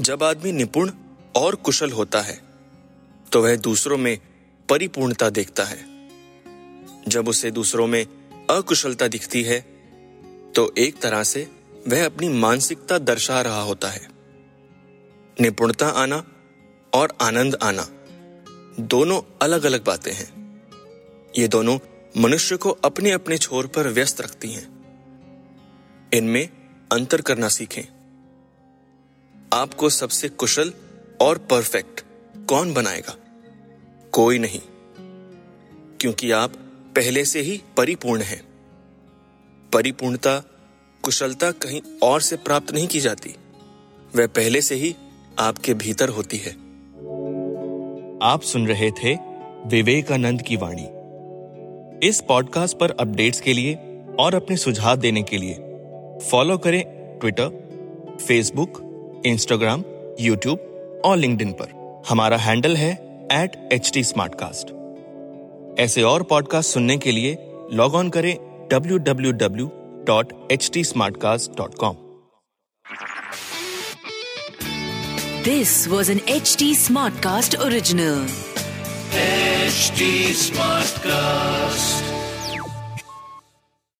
जब आदमी निपुण और कुशल होता है तो वह दूसरों में परिपूर्णता देखता है। जब उसे दूसरों में अकुशलता दिखती है तो एक तरह से वह अपनी मानसिकता दर्शा रहा होता है। निपुणता आना और आनंद आना, दोनों अलग अलग बातें हैं। ये दोनों मनुष्य को अपने अपने छोर पर व्यस्त रखती हैं। इनमें अंतर करना सीखें। आपको सबसे कुशल और परफेक्ट कौन बनाएगा? कोई नहीं, क्योंकि आप पहले से ही परिपूर्ण हैं। परिपूर्णता, कुशलता कहीं और से प्राप्त नहीं की जाती। वह पहले से ही आपके भीतर होती है। आप सुन रहे थे विवेकानंद की वाणी। इस पॉडकास्ट पर अपडेट्स के लिए और अपने सुझाव देने के लिए फॉलो करें ट्विटर फेसबुक इंस्टाग्राम यूट्यूब और लिंकड पर। हमारा हैंडल है एट एच टी ऐसे और पॉडकास्ट सुनने के लिए लॉग ऑन करें W W W dot H T Smartcast dot com this was an H T Smartcast original Smartcast